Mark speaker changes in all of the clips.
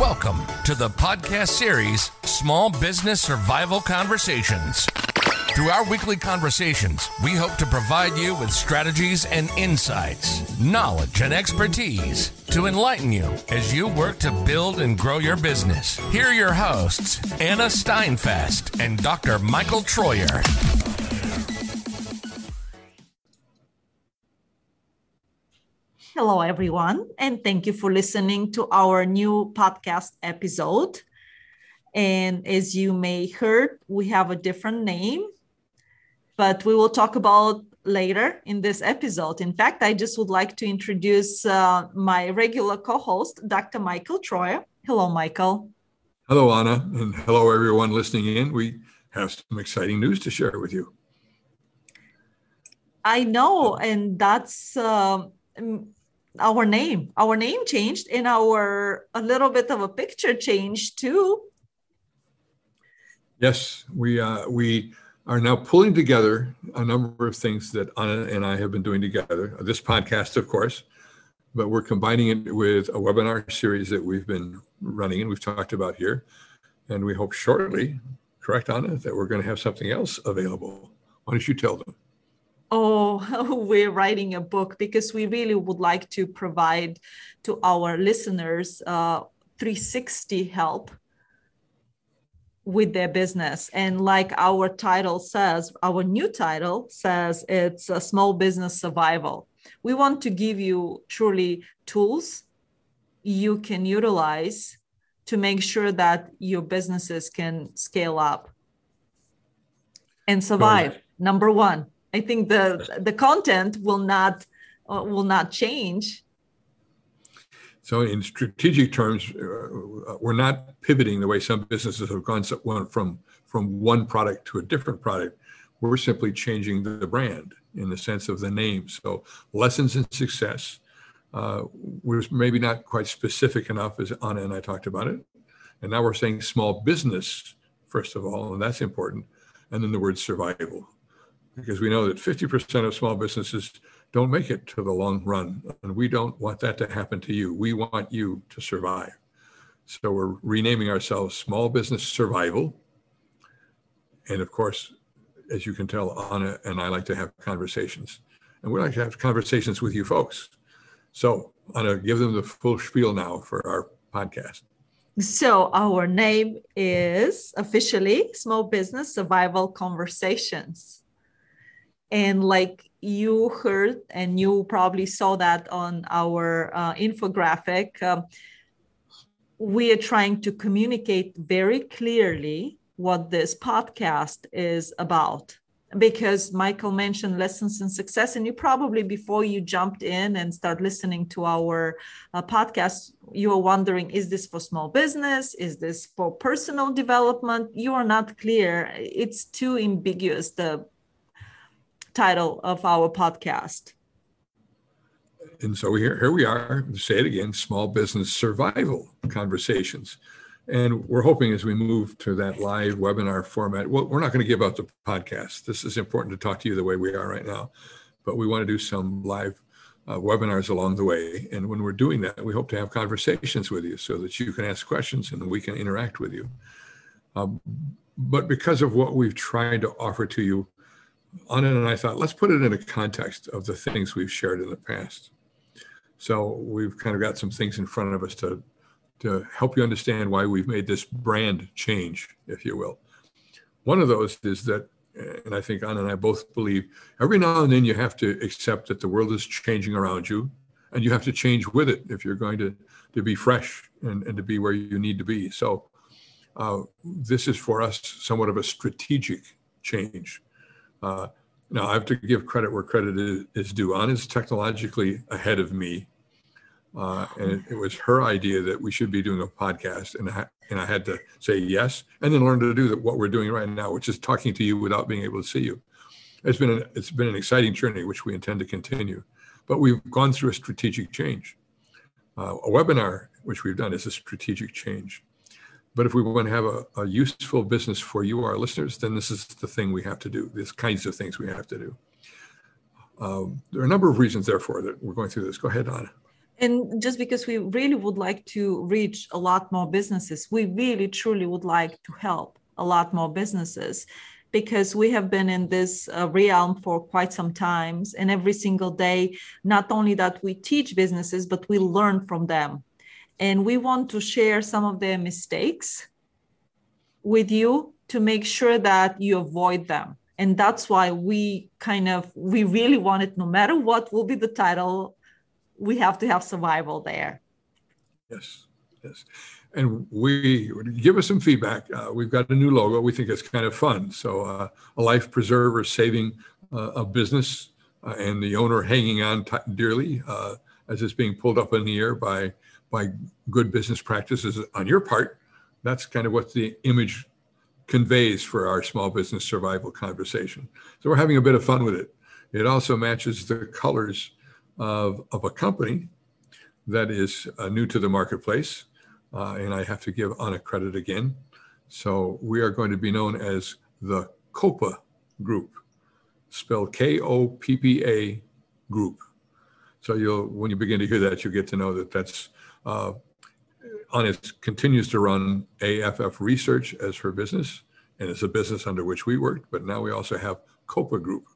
Speaker 1: Welcome to the podcast series Small Business Survival Conversations. Through our weekly conversations, we hope to provide you with strategies and insights, knowledge and expertise to enlighten you as you work to build and grow your business. Here are your hosts, Anna Steinfest and Dr. Michael Troyer.
Speaker 2: Hello, everyone, and thank you for listening to our new podcast episode. And as you may heard, we have a different name, but we will talk about later in this episode. In fact, I just would like to introduce uh, my regular co-host, Dr. Michael Troyer. Hello, Michael.
Speaker 3: Hello, Anna, and hello, everyone listening in. We have some exciting news to share with you.
Speaker 2: I know, and that's. Uh, our name. Our name changed and our a little bit of a picture changed too.
Speaker 3: Yes we uh, we are now pulling together a number of things that anna and i have been doing together. This podcast of course but we're combining it with a webinar series that we've been running and we've talked about here. And we hope shortly correct anna that we're going to have something else available. Why don't you tell them
Speaker 2: oh, we're writing a book because we really would like to provide to our listeners uh, 360 help with their business. And like our title says, our new title says it's a small business survival. We want to give you truly tools you can utilize to make sure that your businesses can scale up and survive. Number one. I think the the content will not uh, will not change.
Speaker 3: So, in strategic terms, uh, we're not pivoting the way some businesses have gone from from one product to a different product. We're simply changing the brand in the sense of the name. So, lessons in success uh, was maybe not quite specific enough as Anna and I talked about it, and now we're saying small business first of all, and that's important, and then the word survival because we know that 50% of small businesses don't make it to the long run. And we don't want that to happen to you. We want you to survive. So we're renaming ourselves Small Business Survival. And of course, as you can tell, Anna and I like to have conversations. And we like to have conversations with you folks. So, Anna, give them the full spiel now for our podcast.
Speaker 2: So, our name is officially Small Business Survival Conversations and like you heard and you probably saw that on our uh, infographic um, we are trying to communicate very clearly what this podcast is about. Because michael mentioned lessons in success and you probably before you jumped in and start listening to our uh, podcast you are wondering is this for small business? Is this for personal development? You are not clear. It's too ambiguous the title of our podcast.
Speaker 3: And so here, here we are, say it again, small business survival conversations. And we're hoping as we move to that live webinar format, well, we're not going to give up the podcast. This is important to talk to you the way we are right now, but we want to do some live uh, webinars along the way. And when we're doing that, we hope to have conversations with you so that you can ask questions and we can interact with you. Um, but because of what we've tried to offer to you Anna and I thought, let's put it in a context of the things we've shared in the past. So we've kind of got some things in front of us to, to help you understand why we've made this brand change, if you will. One of those is that, and I think Anna and I both believe, every now and then you have to accept that the world is changing around you, and you have to change with it if you're going to, to be fresh and, and to be where you need to be. So uh, this is for us somewhat of a strategic change uh, now, I have to give credit where credit is, due. Anna's technologically ahead of me. Uh, and it, it, was her idea that we should be doing a podcast. And I, and I had to say yes, and then learn to do that, what we're doing right now, which is talking to you without being able to see you. It's been an, it's been an exciting journey, which we intend to continue. But we've gone through a strategic change. Uh, a webinar, which we've done, is a strategic change. But if we want to have a, a, useful business for you, our listeners, then this is the thing we have to do, these kinds of things we have to do. Um, there are a number of reasons, therefore, that we're going through this. Go ahead, Anna.
Speaker 2: and just because we really would like to reach a lot more businesses we really truly would like to help a lot more businesses because we have been in this uh, realm for quite some times and every single day not only that we teach businesses but we learn from them and we want to share some of their mistakes with you to make sure that you avoid them. And that's why we kind of we really wanted no matter what will be the title we have to have survival there.
Speaker 3: Yes yes. And we give us some feedback. Uh, we've got a new logo. We think it's kind of fun. So uh, a life preserver saving uh, a business uh, and the owner hanging on t- dearly uh, as it's being pulled up in the air by by good business practices on your part that's kind of what the image conveys for our small business survival conversation. So we're having a bit of fun with it. It also matches the colors of, of a company that is uh, new to the marketplace. Uh, and I have to give Anna credit again. So we are going to be known as the KOPPA Group, spelled K O P P A Group. So you'll, when you begin to hear that, you'll get to know that that's uh, Anna continues to run AFF Research as her business, and it's a business under which we work. But now we also have KOPPA Group,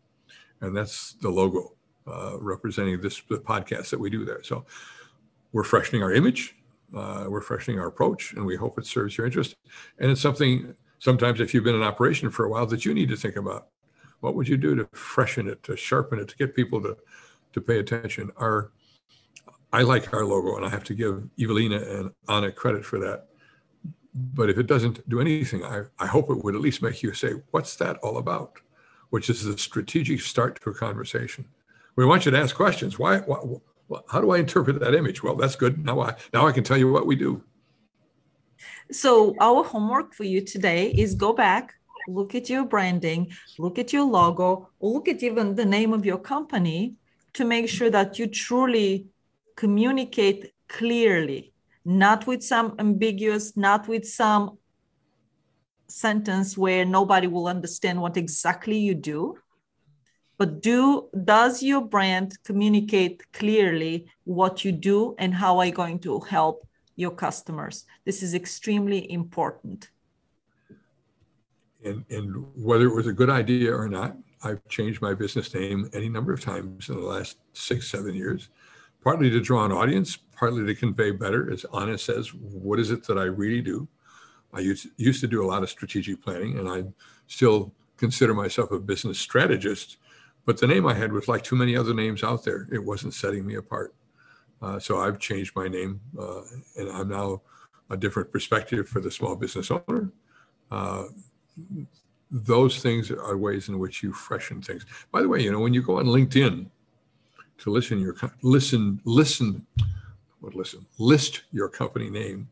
Speaker 3: and that's the logo uh, representing this the podcast that we do there. So we're freshening our image, uh, we're freshening our approach, and we hope it serves your interest. And it's something sometimes if you've been in operation for a while that you need to think about. What would you do to freshen it, to sharpen it, to get people to to pay attention? Our I like our logo, and I have to give Evelina and Anna credit for that. But if it doesn't do anything, I, I hope it would at least make you say, What's that all about? Which is the strategic start to a conversation. We want you to ask questions. Why, why how do I interpret that image? Well, that's good. Now I now I can tell you what we do.
Speaker 2: So our homework for you today is go back, look at your branding, look at your logo, look at even the name of your company to make sure that you truly communicate clearly, not with some ambiguous, not with some sentence where nobody will understand what exactly you do but do does your brand communicate clearly what you do and how are you going to help your customers? This is extremely important.
Speaker 3: And, and whether it was a good idea or not i've changed my business name any number of times in the last six seven years partly to draw an audience, partly to convey better, as Anna says, what is it that I really do? I used, used to do a lot of strategic planning, and I still consider myself a business strategist. But the name I had was like too many other names out there. It wasn't setting me apart. Uh, so I've changed my name, uh, and I'm now a different perspective for the small business owner. Uh, those things are ways in which you freshen things. By the way, you know, when you go on LinkedIn, to listen your listen listen what listen list your company name.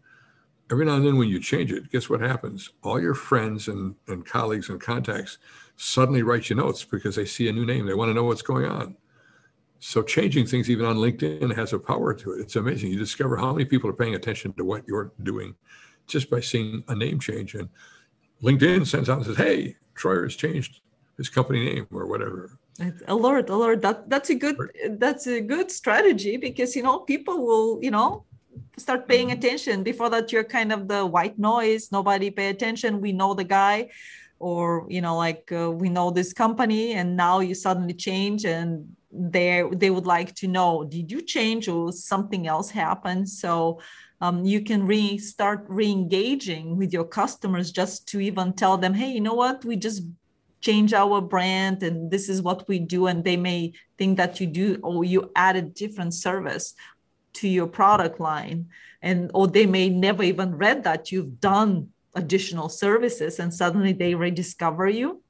Speaker 3: Every now and then when you change it guess what happens? All your friends and, and colleagues and contacts suddenly write you notes because they see a new name. They want to know what's going on. So changing things even on linkedin has a power to it. It's amazing. You discover how many people are paying attention to what you're doing just by seeing a name change. And linkedin sends out and says hey troyer has changed his company name or whatever
Speaker 2: alert alert that that's a good that's a good strategy because you know people will you know start paying mm-hmm. attention. Before that you're kind of the white noise nobody pay attention we know the guy or you know like uh, we know this company and now you suddenly change and they they would like to know did you change or something else happened? So um, you can re start re-engaging with your customers just to even tell them hey you know what? We just change our brand and this is what we do and they may think that you do or you add a different service to your product line. And or they may never even read that you've done additional services and suddenly they rediscover you.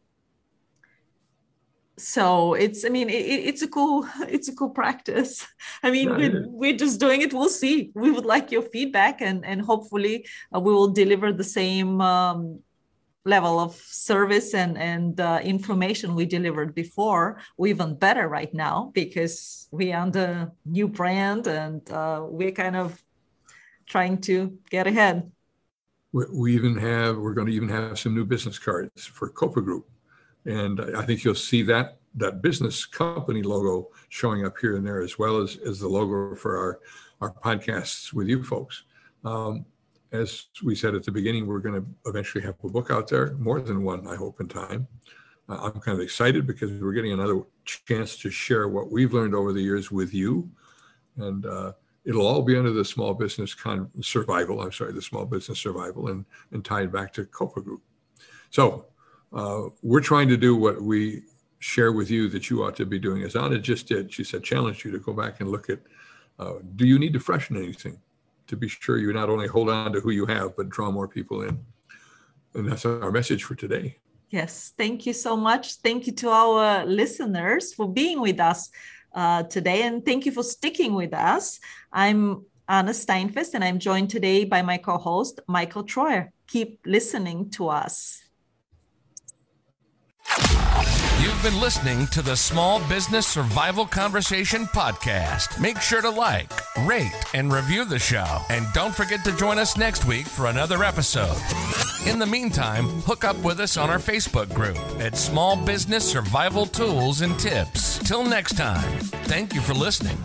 Speaker 2: So it's i mean it, it's a cool it's a cool practice. I mean yeah, we're, we're, just doing it. We'll see. We would like your feedback and and hopefully uh, we will deliver the same um, level of service and and uh, information we delivered before we even better right now because we are the new brand and uh, we're kind of trying to get ahead
Speaker 3: we, we even have we're going to even have some new business cards for KOPPA Group and i think you'll see that that business company logo showing up here and there as well as as the logo for our our podcasts with you folks. Um, as we said at the beginning, we're going to eventually have a book out there, more than one, I hope, in time. Uh, I'm kind of excited because we're getting another chance to share what we've learned over the years with you. And uh, it'll all be under the small business con- survival, I'm sorry, the small business survival and, and tied back to Koppa Group. So uh, we're trying to do what we share with you that you ought to be doing, as Anna just did. She said, challenge you to go back and look at uh, do you need to freshen anything to be sure you not only hold on to who you have, but draw more people in. And that's our message for today.
Speaker 2: Yes, thank you so much. Thank you to our listeners for being with us uh, today, and thank you for sticking with us. I'm Anna Steinfest, and I'm joined today by my co host, Michael Troyer. Keep listening to us.
Speaker 1: You've been listening to the Small Business Survival Conversation podcast. Make sure to like, rate, and review the show. And don't forget to join us next week for another episode. In the meantime, hook up with us on our Facebook group at Small Business Survival Tools and Tips. Till next time, thank you for listening.